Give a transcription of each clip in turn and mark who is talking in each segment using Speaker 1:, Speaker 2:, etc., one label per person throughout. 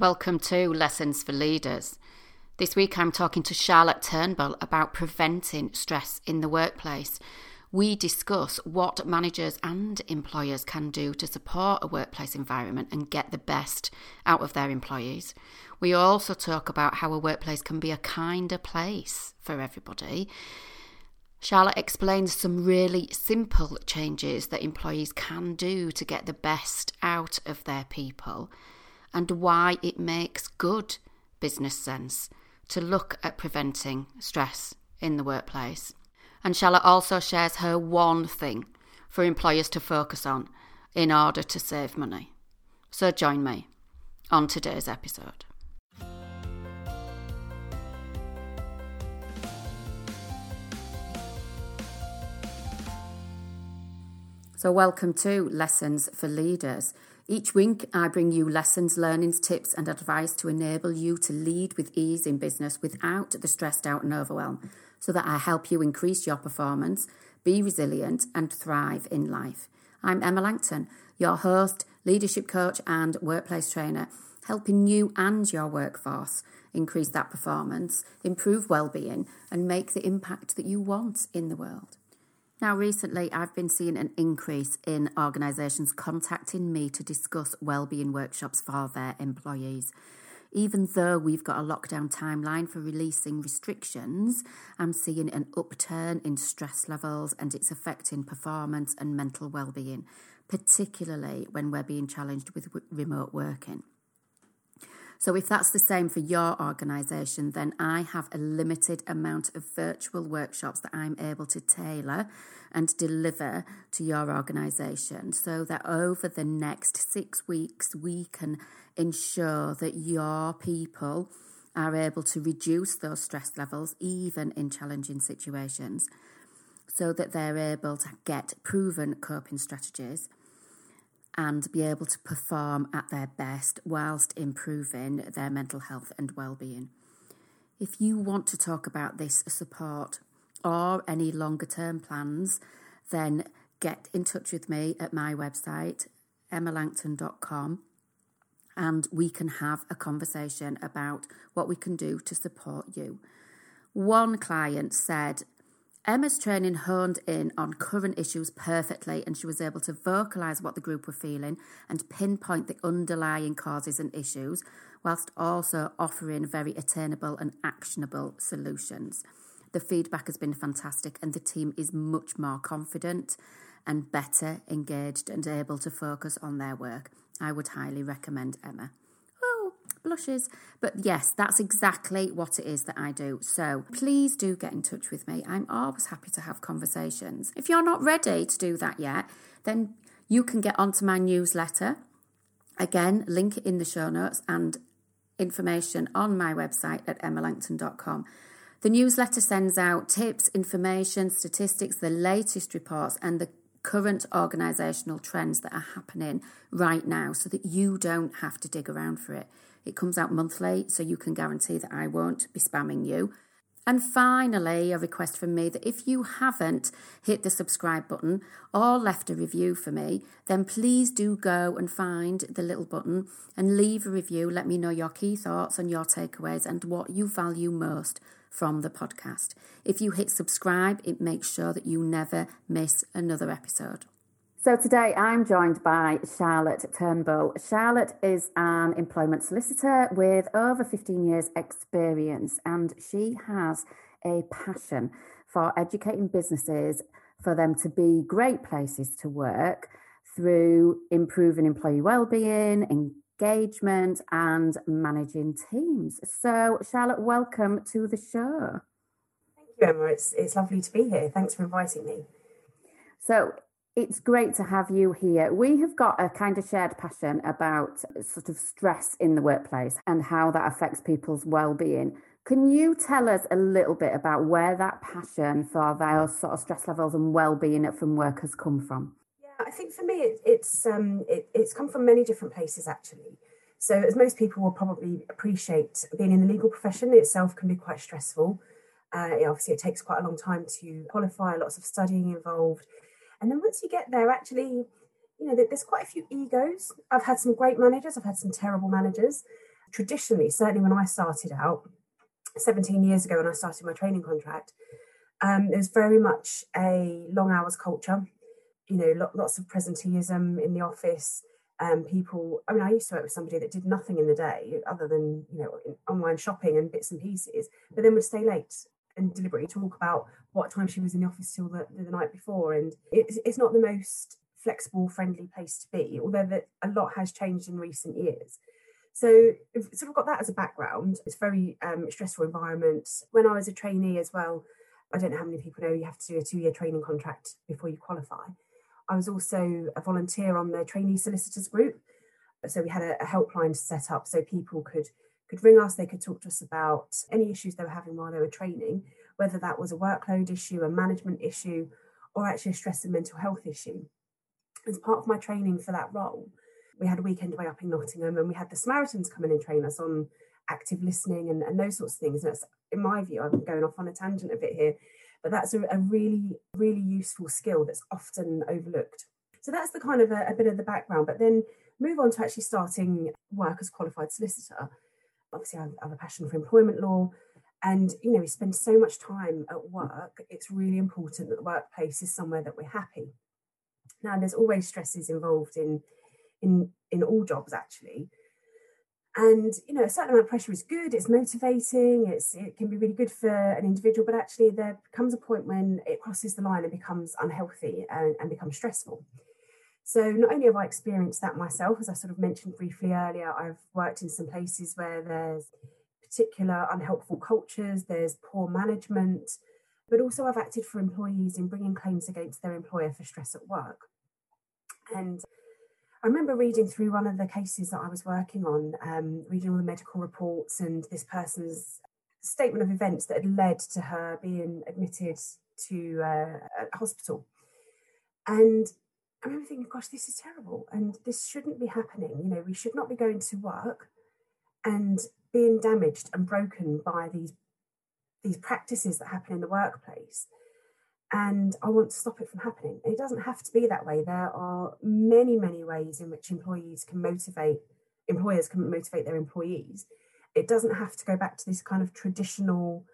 Speaker 1: Welcome to Lessons for Leaders. This week I'm talking to Charlotte Turnbull about preventing stress in the workplace. We discuss what managers and employers can do to support a workplace environment and get the best out of their employees. We also talk about how a workplace can be a kinder place for everybody. Charlotte explains some really simple changes that employees can do to get the best out of their people and why it makes good business sense to look at preventing stress in the workplace. And Charlotte also shares her one thing for employers to focus on in order to save money. So join me on today's episode. So, welcome to Lessons for Leaders. Each week, I bring you lessons, learnings, tips, and advice to enable you to lead with ease in business without the stressed out and overwhelm, so that I help you increase your performance, be resilient, and thrive in life. I'm Emma Langton, your host, leadership coach, and workplace trainer, helping you and your workforce increase that performance, improve well-being, and make the impact that you want in the world. Now, recently, I've been seeing an increase in organisations contacting me to discuss wellbeing workshops for their employees. Even though we've got a lockdown timeline for releasing restrictions, I'm seeing an upturn in stress levels and it's affecting performance and mental well-being, particularly when we're being challenged with remote working. So, if that's the same for your organisation, then I have a limited amount of virtual workshops that I'm able to tailor and deliver to your organisation so that over the next six weeks, we can ensure that your people are able to reduce those stress levels, even in challenging situations, so that they're able to get proven coping strategies and be able to perform at their best whilst improving their mental health and well-being. If you want to talk about this support or any longer term plans, then get in touch with me at my website, emmalangton.com, and we can have a conversation about what we can do to support you. One client said, Emma's training honed in on current issues perfectly, and she was able to vocalise what the group were feeling and pinpoint the underlying causes and issues, whilst also offering very attainable and actionable solutions. The feedback has been fantastic, and the team is much more confident and better engaged and able to focus on their work. I would highly recommend Emma blushes. But yes, that's exactly what it is that I do. So please do get in touch with me. I'm always happy to have conversations. If you're not ready to do that yet, then you can get onto my newsletter. Again, link in the show notes and information on my website at emmalangton.com. The newsletter sends out tips, information, statistics, the latest reports, and the current organisational trends that are happening right now so that you don't have to dig around for it. It comes out monthly, so you can guarantee that I won't be spamming you. And finally, a request from me that if you haven't hit the subscribe button or left a review for me, then please do go and find the little button and leave a review. Let me know your key thoughts and your takeaways and what you value most from the podcast. If you hit subscribe, it makes sure that you never miss another episode. So today I'm joined by Charlotte Turnbull. Charlotte is an employment solicitor with over 15 years experience and she has a passion for educating businesses for them to be great places to work through improving employee well-being, engagement and managing teams. So Charlotte, welcome to the show.
Speaker 2: Thank you Emma, it's it's lovely to be here. Thanks for inviting me.
Speaker 1: So it's great to have you here. We have got a kind of shared passion about sort of stress in the workplace and how that affects people's well-being. Can you tell us a little bit about where that passion for those sort of stress levels and well-being from work has come from?
Speaker 2: I think for me it, it's um, it, it's come from many different places actually. So, as most people will probably appreciate, being in the legal profession itself can be quite stressful. Uh, obviously, it takes quite a long time to qualify, lots of studying involved. And then once you get there, actually, you know, there's quite a few egos. I've had some great managers, I've had some terrible managers. traditionally, certainly when I started out 17 years ago when I started my training contract, um, there was very much a long hours culture. You know, lots of presenteeism in the office. Um, people, I mean, I used to work with somebody that did nothing in the day other than, you know, online shopping and bits and pieces, but then would stay late and deliberately talk about what time she was in the office till the, the night before. And it's, it's not the most flexible, friendly place to be, although a lot has changed in recent years. So sort of got that as a background. It's very um, stressful environment. When I was a trainee as well, I don't know how many people know you have to do a two-year training contract before you qualify. I was also a volunteer on the trainee solicitors group. So we had a, a helpline set up so people could could ring us, they could talk to us about any issues they were having while they were training, whether that was a workload issue, a management issue, or actually a stress and mental health issue. As part of my training for that role, we had a weekend away up in Nottingham and we had the Samaritans come in and train us on active listening and, and those sorts of things. And in my view, I'm going off on a tangent a bit here, but that's a, a really, really useful skill that's often overlooked. So that's the kind of a, a bit of the background. But then move on to actually starting work as qualified solicitor. Obviously, I have a passion for employment law. And, you know, we spend so much time at work, it's really important that the workplace is somewhere that we're happy. Now, there's always stresses involved in in in all jobs actually and you know a certain amount of pressure is good it's motivating it's it can be really good for an individual but actually there comes a point when it crosses the line and becomes unhealthy and, and becomes stressful. So not only have i experienced that myself as i sort of mentioned briefly earlier i've worked in some places where there's particular unhelpful cultures there's poor management but also i've acted for employees in bringing claims against their employer for stress at work. And I remember reading through one of the cases that I was working on, um, reading all the medical reports and this person's statement of events that had led to her being admitted to uh, a hospital. And I remember thinking, gosh, this is terrible and this shouldn't be happening. You know, we should not be going to work and being damaged and broken by these these practices that happen in the workplace and I want to stop it from happening. It doesn't have to be that way. There are many, many ways in which employees can motivate, employers can motivate their employees. It doesn't have to go back to this kind of traditional,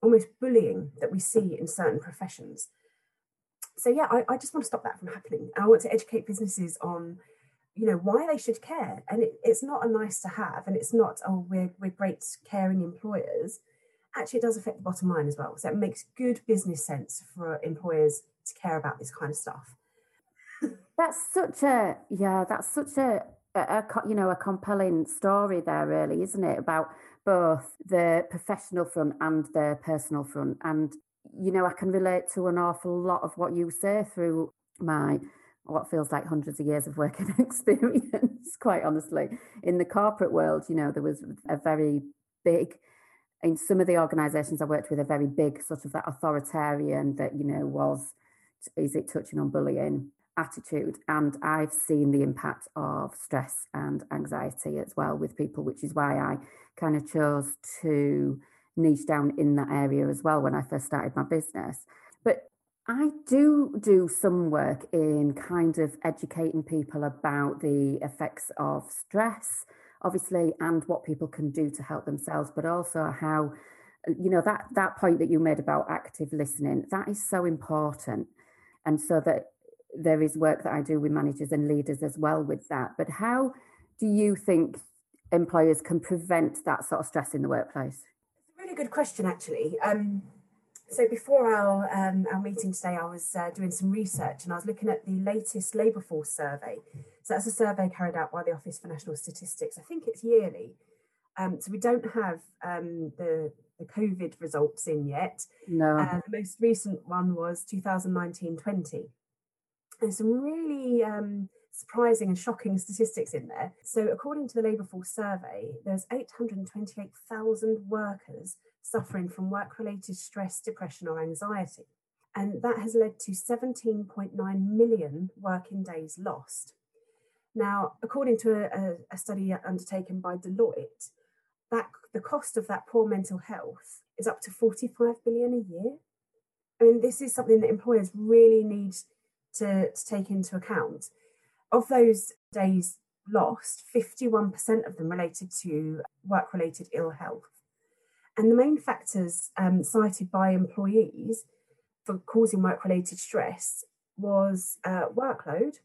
Speaker 2: almost bullying that we see in certain professions. So yeah, I, I just want to stop that from happening. And I want to educate businesses on, you know, why they should care. And it, it's not a nice to have, and it's not, oh, we're we're great caring employers actually it does affect the bottom line as well. So it makes good business sense for employers to care about this kind of stuff.
Speaker 1: That's such a yeah. That's such a, a, a you know a compelling story there, really, isn't it? About both the professional front and the personal front, and you know I can relate to an awful lot of what you say through my what feels like hundreds of years of working experience. Quite honestly, in the corporate world, you know there was a very big in some of the organisations I worked with, are very big, sort of that authoritarian that you know was is it touching on bullying attitude, and I've seen the impact of stress and anxiety as well with people, which is why I kind of chose to niche down in that area as well when I first started my business. But I do do some work in kind of educating people about the effects of stress obviously, and what people can do to help themselves, but also how, you know, that that point that you made about active listening, that is so important. And so that there is work that I do with managers and leaders as well with that. But how do you think employers can prevent that sort of stress in the workplace?
Speaker 2: It's a really good question, actually. Um, so before our um, our meeting today, I was uh, doing some research and I was looking at the latest labour force survey. So that's a survey carried out by the Office for National Statistics. I think it's yearly. Um, so we don't have um, the the COVID results in yet.
Speaker 1: No.
Speaker 2: Uh, the most recent one was 2019-20. And some really um, surprising and shocking statistics in there. So according to the labour force survey, there's 828,000 workers suffering from work related stress, depression, or anxiety. And that has led to 17.9 million working days lost. Now, according to a, a, study undertaken by Deloitte, that the cost of that poor mental health is up to 45 billion a year. I mean, this is something that employers really need to, to take into account. Of those days lost, 51% of them related to work related ill health. And the main factors um, cited by employees for causing work related stress was uh, workload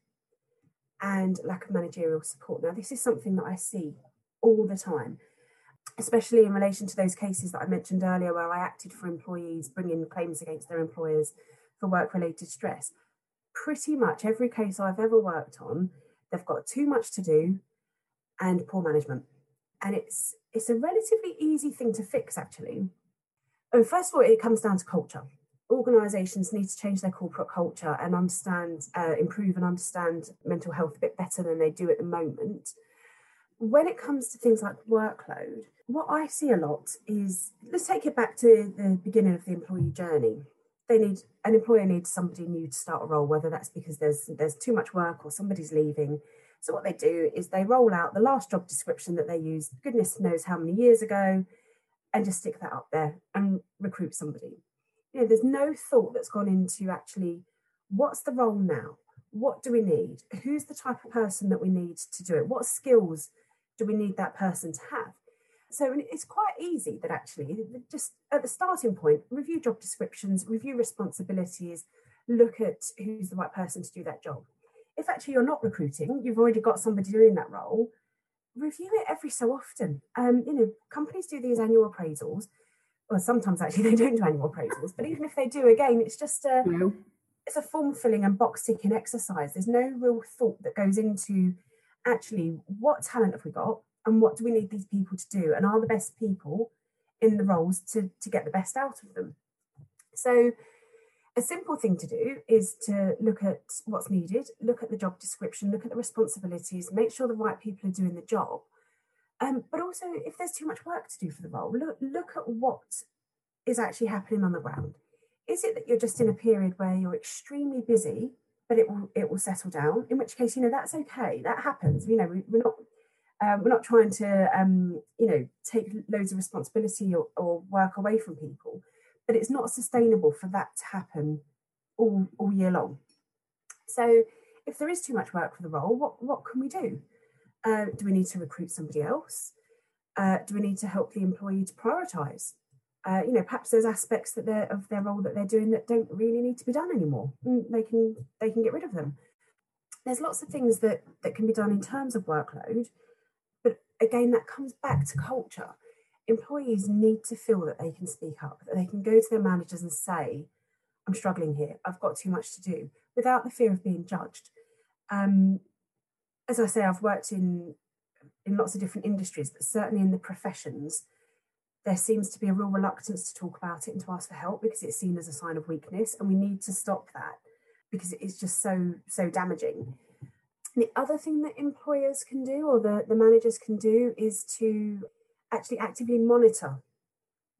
Speaker 2: and lack of managerial support. Now, this is something that I see all the time, especially in relation to those cases that I mentioned earlier where I acted for employees bringing claims against their employers for work related stress. Pretty much every case I've ever worked on, they've got too much to do and poor management. And it's it's a relatively easy thing to fix actually. And first of all, it comes down to culture organisations need to change their corporate culture and understand, uh, improve and understand mental health a bit better than they do at the moment. When it comes to things like workload, what I see a lot is let's take it back to the beginning of the employee journey. They need an employer needs somebody new to start a role, whether that's because there's there's too much work or somebody's leaving. So what they do is they roll out the last job description that they used, goodness knows how many years ago, and just stick that up there and recruit somebody you know, there's no thought that's gone into actually what's the role now? What do we need? Who's the type of person that we need to do it? What skills do we need that person to have? So it's quite easy that actually, just at the starting point, review job descriptions, review responsibilities, look at who's the right person to do that job. If actually you're not recruiting, you've already got somebody doing that role, review it every so often. Um, you know, companies do these annual appraisals well, sometimes actually they don't do annual appraisals, but even if they do, again, it's just a no. it's a form filling and box ticking exercise. There's no real thought that goes into actually what talent have we got and what do we need these people to do, and are the best people in the roles to to get the best out of them. So. A simple thing to do is to look at what's needed, look at the job description, look at the responsibilities, make sure the right people are doing the job, um, but also, if there's too much work to do for the role, look, look at what is actually happening on the ground. Is it that you're just in a period where you're extremely busy, but it will it will settle down? In which case, you know that's okay. That happens. You know, we, are not um, we're not trying to um, you know take loads of responsibility or, or work away from people, but it's not sustainable for that to happen all all year long. So, if there is too much work for the role, what what can we do? Uh, do we need to recruit somebody else? Uh, do we need to help the employee to prioritise? Uh, you know, perhaps there's aspects that they're of their role that they're doing that don't really need to be done anymore. Mm, they can they can get rid of them. There's lots of things that that can be done in terms of workload, but again, that comes back to culture. Employees need to feel that they can speak up, that they can go to their managers and say, "I'm struggling here. I've got too much to do," without the fear of being judged. Um, as I say, I've worked in in lots of different industries, but certainly in the professions, there seems to be a real reluctance to talk about it and to ask for help because it's seen as a sign of weakness, and we need to stop that because it's just so so damaging. And the other thing that employers can do or the, the managers can do is to actually actively monitor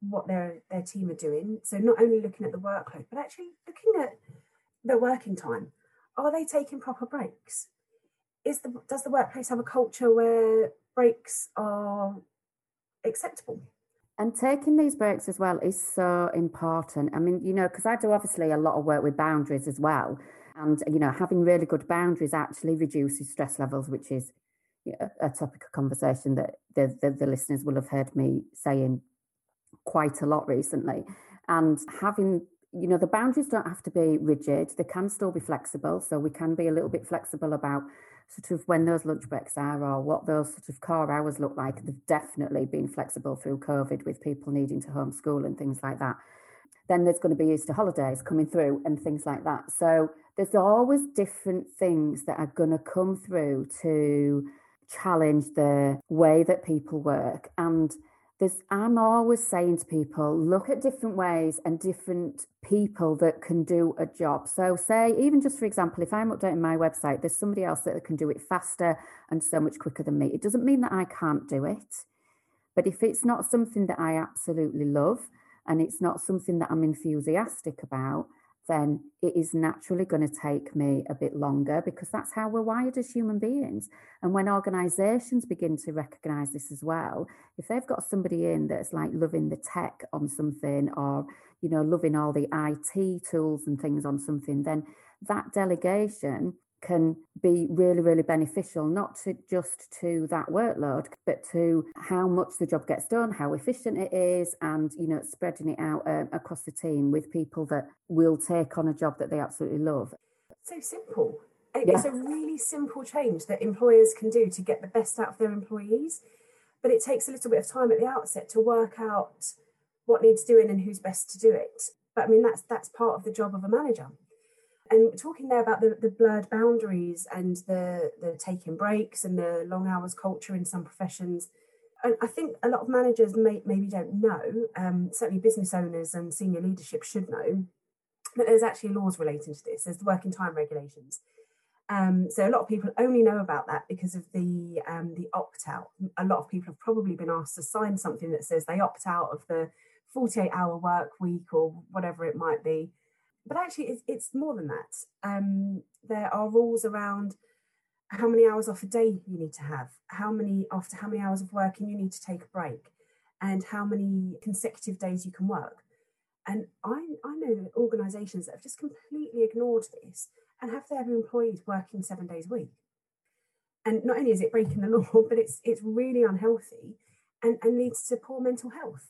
Speaker 2: what their their team are doing. So not only looking at the workload, but actually looking at their working time. Are they taking proper breaks? Is the does the workplace have a culture where breaks are acceptable?
Speaker 1: And taking these breaks as well is so important. I mean, you know, because I do obviously a lot of work with boundaries as well. And, you know, having really good boundaries actually reduces stress levels, which is a topic of conversation that the, the, the listeners will have heard me saying quite a lot recently. And having you know the boundaries don't have to be rigid they can still be flexible so we can be a little bit flexible about sort of when those lunch breaks are or what those sort of core hours look like. They've definitely been flexible through COVID with people needing to homeschool and things like that. Then there's going to be Easter holidays coming through and things like that. So there's always different things that are going to come through to challenge the way that people work. And there's I'm always saying to people, look at different ways and different people that can do a job. So say, even just for example, if I'm updating my website, there's somebody else that can do it faster and so much quicker than me. It doesn't mean that I can't do it. But if it's not something that I absolutely love and it's not something that I'm enthusiastic about, then it is naturally going to take me a bit longer because that's how we're wired as human beings. And when organizations begin to recognize this as well, if they've got somebody in that's like loving the tech on something or, you know, loving all the IT tools and things on something, then that delegation can be really, really beneficial, not to just to that workload, but to how much the job gets done, how efficient it is, and you know, spreading it out uh, across the team with people that will take on a job that they absolutely love.
Speaker 2: So simple. It's yeah. a really simple change that employers can do to get the best out of their employees, but it takes a little bit of time at the outset to work out what needs doing and who's best to do it. But I mean, that's that's part of the job of a manager. And talking there about the, the blurred boundaries and the, the taking breaks and the long hours culture in some professions, and I think a lot of managers may, maybe don't know, um, certainly business owners and senior leadership should know, that there's actually laws relating to this. There's the working time regulations. Um, so a lot of people only know about that because of the um, the opt out. A lot of people have probably been asked to sign something that says they opt out of the 48 hour work week or whatever it might be but actually it's, it's more than that. Um, there are rules around how many hours off a day you need to have how many after how many hours of working you need to take a break and how many consecutive days you can work. And i, I know organizations that have just completely ignored this and have their employees working seven days a week. And not only is it breaking the law but it's it's really unhealthy and, and leads to poor mental health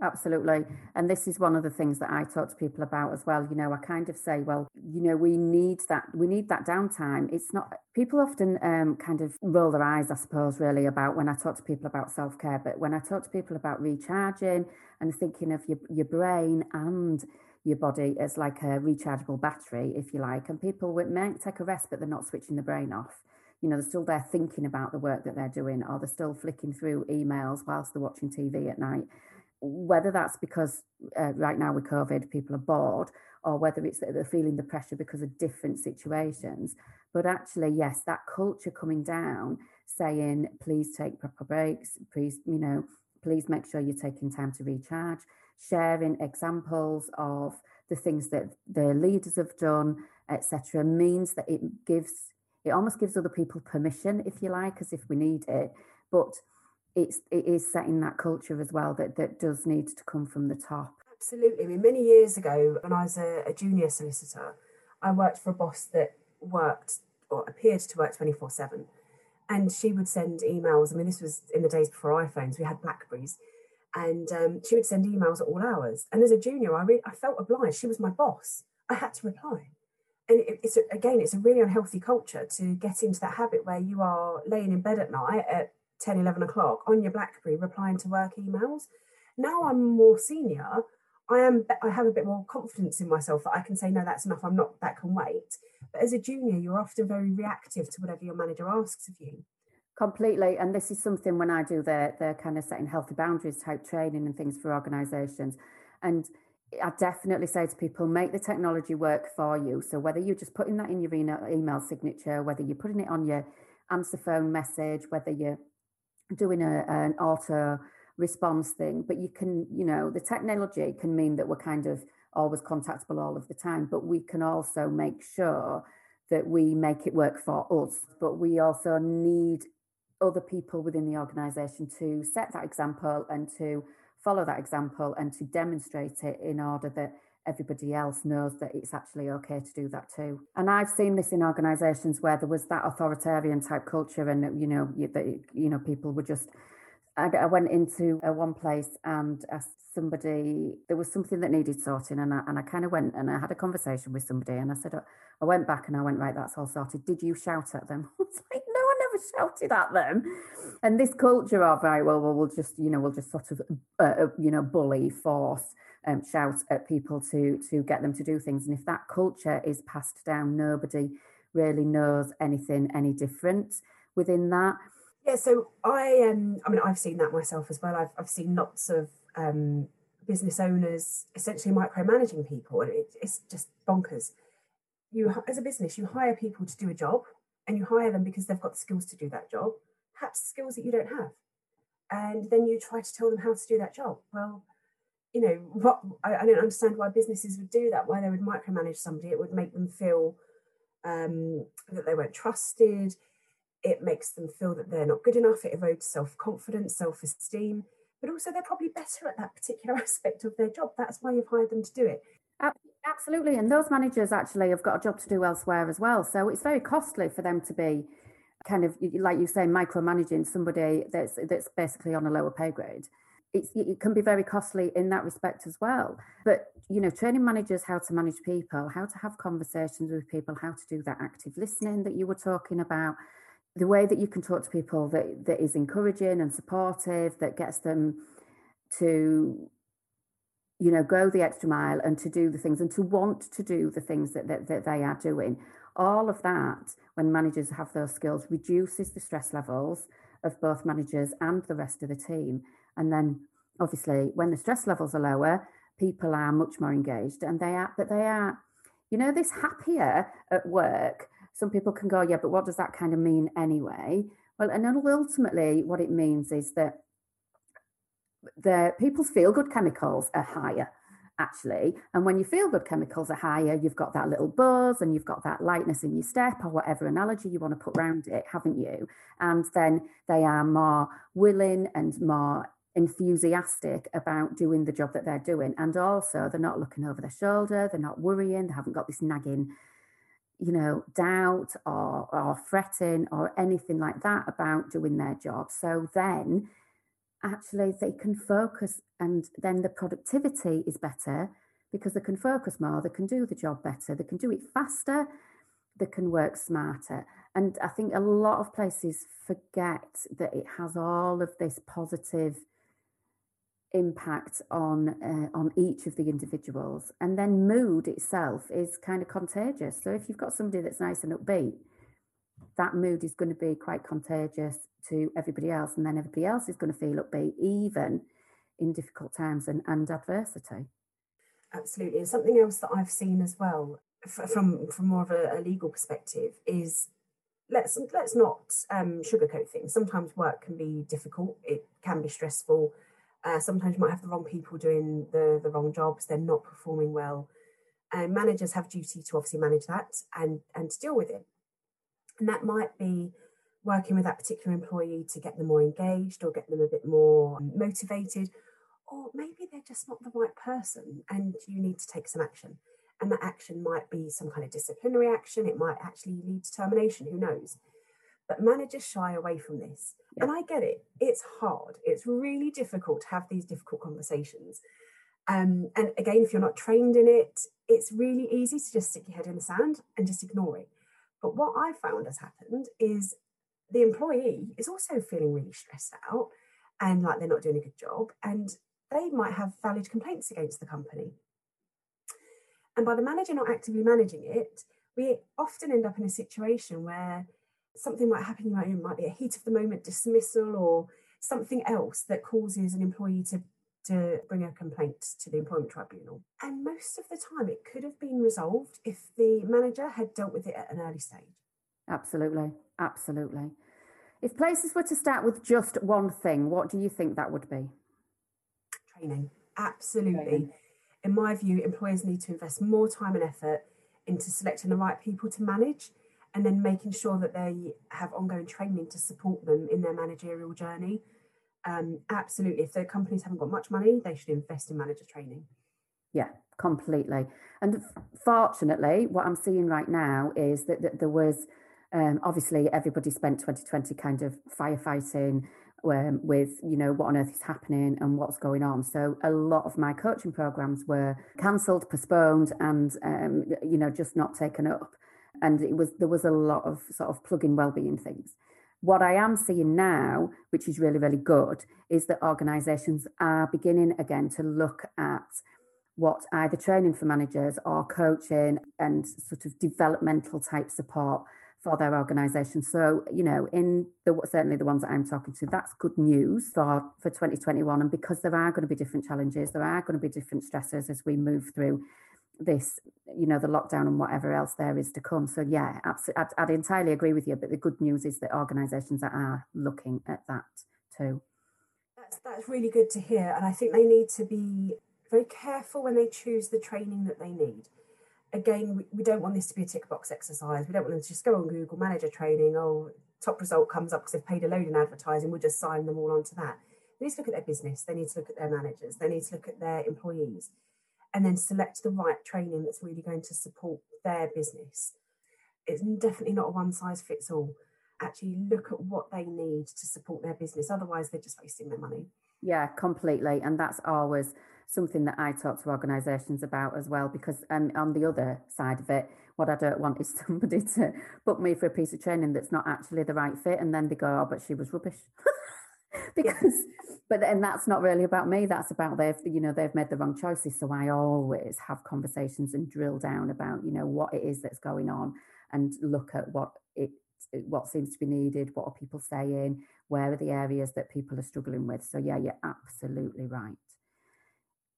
Speaker 1: Absolutely. And this is one of the things that I talk to people about as well. You know, I kind of say, well, you know, we need that, we need that downtime. It's not, people often um, kind of roll their eyes, I suppose, really about when I talk to people about self care. But when I talk to people about recharging and thinking of your, your brain and your body as like a rechargeable battery, if you like, and people might take a rest, but they're not switching the brain off you know, they're still there thinking about the work that they're doing, or they're still flicking through emails whilst they're watching TV at night whether that's because uh, right now with COVID, people are bored, or whether it's that they're feeling the pressure because of different situations. But actually, yes, that culture coming down, saying, please take proper breaks, please, you know, please make sure you're taking time to recharge, sharing examples of the things that the leaders have done, etc., means that it gives, it almost gives other people permission, if you like, as if we need it. But it's it is setting that culture as well that that does need to come from the top.
Speaker 2: Absolutely. I mean, many years ago, when I was a, a junior solicitor, I worked for a boss that worked or appeared to work twenty four seven, and she would send emails. I mean, this was in the days before iPhones. We had Blackberries, and um, she would send emails at all hours. And as a junior, I re- I felt obliged. She was my boss. I had to reply. And it's again, it's a really unhealthy culture to get into that habit where you are laying in bed at night at 10, 11 o'clock on your BlackBerry replying to work emails. Now I'm more senior. I am. I have a bit more confidence in myself that I can say no, that's enough. I'm not. That can wait. But as a junior, you're often very reactive to whatever your manager asks of you.
Speaker 1: Completely, and this is something when I do the the kind of setting healthy boundaries type training and things for organisations, and I definitely say to people, make the technology work for you. So whether you're just putting that in your email signature, whether you're putting it on your answer phone message, whether you're doing a, an auto response thing, but you can, you know, the technology can mean that we're kind of always contactable all of the time, but we can also make sure that we make it work for us. But we also need other people within the organisation to set that example and to follow that example and to demonstrate it in order that everybody else knows that it's actually okay to do that too. And I've seen this in organisations where there was that authoritarian type culture, and you know, that you know, people were just. I, I went into one place and asked somebody there was something that needed sorting, and I, and I kind of went and I had a conversation with somebody, and I said, I went back and I went right, that's all sorted. Did you shout at them? I was like, no, I never shouted at them. And this culture of right, well, well, we'll just you know, we'll just sort of uh, uh you know, bully, force um, shout at people to to get them to do things. And if that culture is passed down, nobody really knows anything any different within that.
Speaker 2: Yeah, so I um, I mean, I've seen that myself as well. I've I've seen lots of um, business owners essentially micromanaging people, and it, it's just bonkers. You, as a business, you hire people to do a job, and you hire them because they've got the skills to do that job, perhaps skills that you don't have, and then you try to tell them how to do that job. Well, you know, what I, I, don't understand why businesses would do that, why they would micromanage somebody. It would make them feel um, that they weren't trusted. It makes them feel that they're not good enough. It erodes self confidence, self esteem, but also they're probably better at that particular aspect of their job. That's why you've hired them to do it.
Speaker 1: Absolutely. And those managers actually have got a job to do elsewhere as well. So it's very costly for them to be kind of, like you say, micromanaging somebody that's, that's basically on a lower pay grade. It can be very costly in that respect as well. But, you know, training managers how to manage people, how to have conversations with people, how to do that active listening that you were talking about, the way that you can talk to people that, that is encouraging and supportive, that gets them to you know, go the extra mile and to do the things and to want to do the things that, that, that they are doing. All of that, when managers have those skills, reduces the stress levels of both managers and the rest of the team. And then obviously when the stress levels are lower, people are much more engaged and they are, but they are, you know, this happier at work. Some people can go, yeah, but what does that kind of mean anyway? Well, and then ultimately what it means is that the people's feel good chemicals are higher actually. And when your feel good chemicals are higher, you've got that little buzz and you've got that lightness in your step or whatever analogy you want to put around it, haven't you? And then they are more willing and more enthusiastic about doing the job that they're doing. And also, they're not looking over their shoulder, they're not worrying, they haven't got this nagging. You know, doubt or, or fretting or anything like that about doing their job. So then actually they can focus and then the productivity is better because they can focus more, they can do the job better, they can do it faster, they can work smarter. And I think a lot of places forget that it has all of this positive impact on uh, on each of the individuals and then mood itself is kind of contagious so if you've got somebody that's nice and upbeat that mood is going to be quite contagious to everybody else, and then everybody else is going to feel upbeat, even in difficult times and, and adversity.
Speaker 2: Absolutely, and something else that I've seen as well from from more of a, a legal perspective is let's let's not um, sugarcoat things. Sometimes work can be difficult. It can be stressful. Uh, sometimes you might have the wrong people doing the the wrong jobs. They're not performing well. And managers have duty to obviously manage that and and to deal with it. And that might be working with that particular employee to get them more engaged or get them a bit more motivated. Or maybe they're just not the right person and you need to take some action. And that action might be some kind of disciplinary action, it might actually lead to termination, who knows? But managers shy away from this. Yeah. And I get it, it's hard. It's really difficult to have these difficult conversations. Um, and again, if you're not trained in it, it's really easy to just stick your head in the sand and just ignore it. But what I found has happened is the employee is also feeling really stressed out and like they're not doing a good job, and they might have valid complaints against the company. And by the manager not actively managing it, we often end up in a situation where something might happen, it might be a heat of the moment dismissal or something else that causes an employee to to bring a complaint to the employment tribunal. And most of the time, it could have been resolved if the manager had dealt with it at an early stage.
Speaker 1: Absolutely. Absolutely. If places were to start with just one thing, what do you think that would be?
Speaker 2: Training. Absolutely. Training. In my view, employers need to invest more time and effort into selecting the right people to manage and then making sure that they have ongoing training to support them in their managerial journey um, absolutely, if their companies haven't got much money, they should invest in manager training.
Speaker 1: Yeah, completely. And fortunately, what I'm seeing right now is that, that there was um, obviously everybody spent 2020 kind of firefighting um, with you know what on earth is happening and what's going on. So a lot of my coaching programs were cancelled, postponed, and um, you know just not taken up. And it was there was a lot of sort of plug-in well-being things. What I am seeing now, which is really, really good, is that organisations are beginning again to look at what either training for managers or coaching and sort of developmental type support for their organisation. So, you know, in the certainly the ones that I'm talking to, that's good news for, for 2021. And because there are going to be different challenges, there are going to be different stresses as we move through this, you know, the lockdown and whatever else there is to come. So yeah, absolutely, I'd, I'd entirely agree with you. But the good news is that organisations are looking at that too.
Speaker 2: That's that's really good to hear, and I think they need to be very careful when they choose the training that they need. Again, we, we don't want this to be a tick box exercise. We don't want them to just go on Google manager training. Oh, top result comes up because they've paid a load in advertising. We'll just sign them all onto that. They need to look at their business. They need to look at their managers. They need to look at their employees and then select the right training that's really going to support their business. It's definitely not a one size fits all. Actually, look at what they need to support their business. Otherwise, they're just wasting their money.
Speaker 1: Yeah, completely. And that's always something that I talk to organisations about as well, because um, on the other side of it, what I don't want is somebody to book me for a piece of training that's not actually the right fit, and then they go, "Oh, but she was rubbish." because, but and that's not really about me. That's about they've, you know, they've made the wrong choices. So I always have conversations and drill down about, you know, what it is that's going on, and look at what it what seems to be needed, what are people saying, where are the areas that people are struggling with. So yeah, you're absolutely right.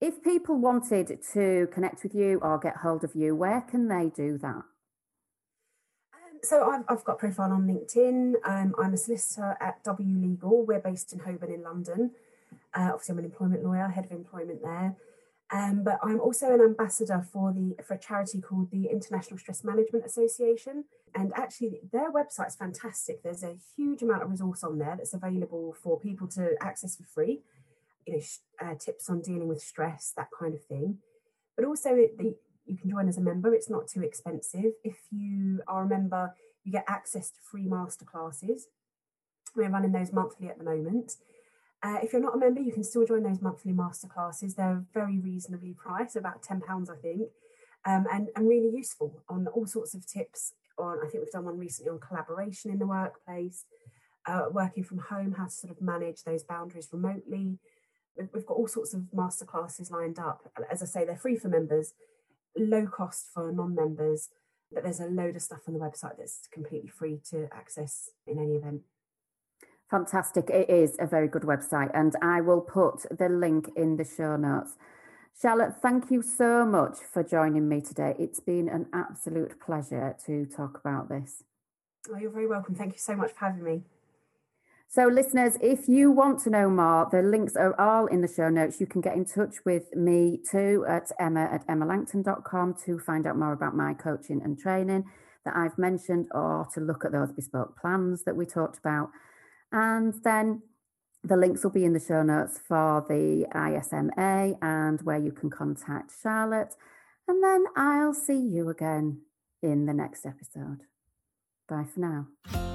Speaker 1: If people wanted to connect with you or get hold of you, where can they do that?
Speaker 2: So I've, I've, got a profile on LinkedIn. Um, I'm a solicitor at W Legal. We're based in Holborn in London. Uh, obviously, I'm an employment lawyer, head of employment there. Um, but I'm also an ambassador for the for a charity called the International Stress Management Association. And actually, their website's fantastic. There's a huge amount of resource on there that's available for people to access for free you know, uh, tips on dealing with stress, that kind of thing. But also, the, can join as a member. It's not too expensive. If you are a member, you get access to free masterclasses. We're running those monthly at the moment. Uh, if you're not a member, you can still join those monthly masterclasses. They're very reasonably priced, about £10, I think, um, and, and really useful on all sorts of tips. On I think we've done one recently on collaboration in the workplace, uh, working from home, how to sort of manage those boundaries remotely, We've got all sorts of masterclasses lined up. As I say, they're free for members, low cost for non members, but there's a load of stuff on the website that's completely free to access in any event.
Speaker 1: Fantastic. It is a very good website, and I will put the link in the show notes. Charlotte, thank you so much for joining me today. It's been an absolute pleasure to talk about this.
Speaker 2: Oh, you're very welcome. Thank you so much for having me.
Speaker 1: So, listeners, if you want to know more, the links are all in the show notes. You can get in touch with me too at emma at emmalangton.com to find out more about my coaching and training that I've mentioned or to look at those bespoke plans that we talked about. And then the links will be in the show notes for the ISMA and where you can contact Charlotte. And then I'll see you again in the next episode. Bye for now.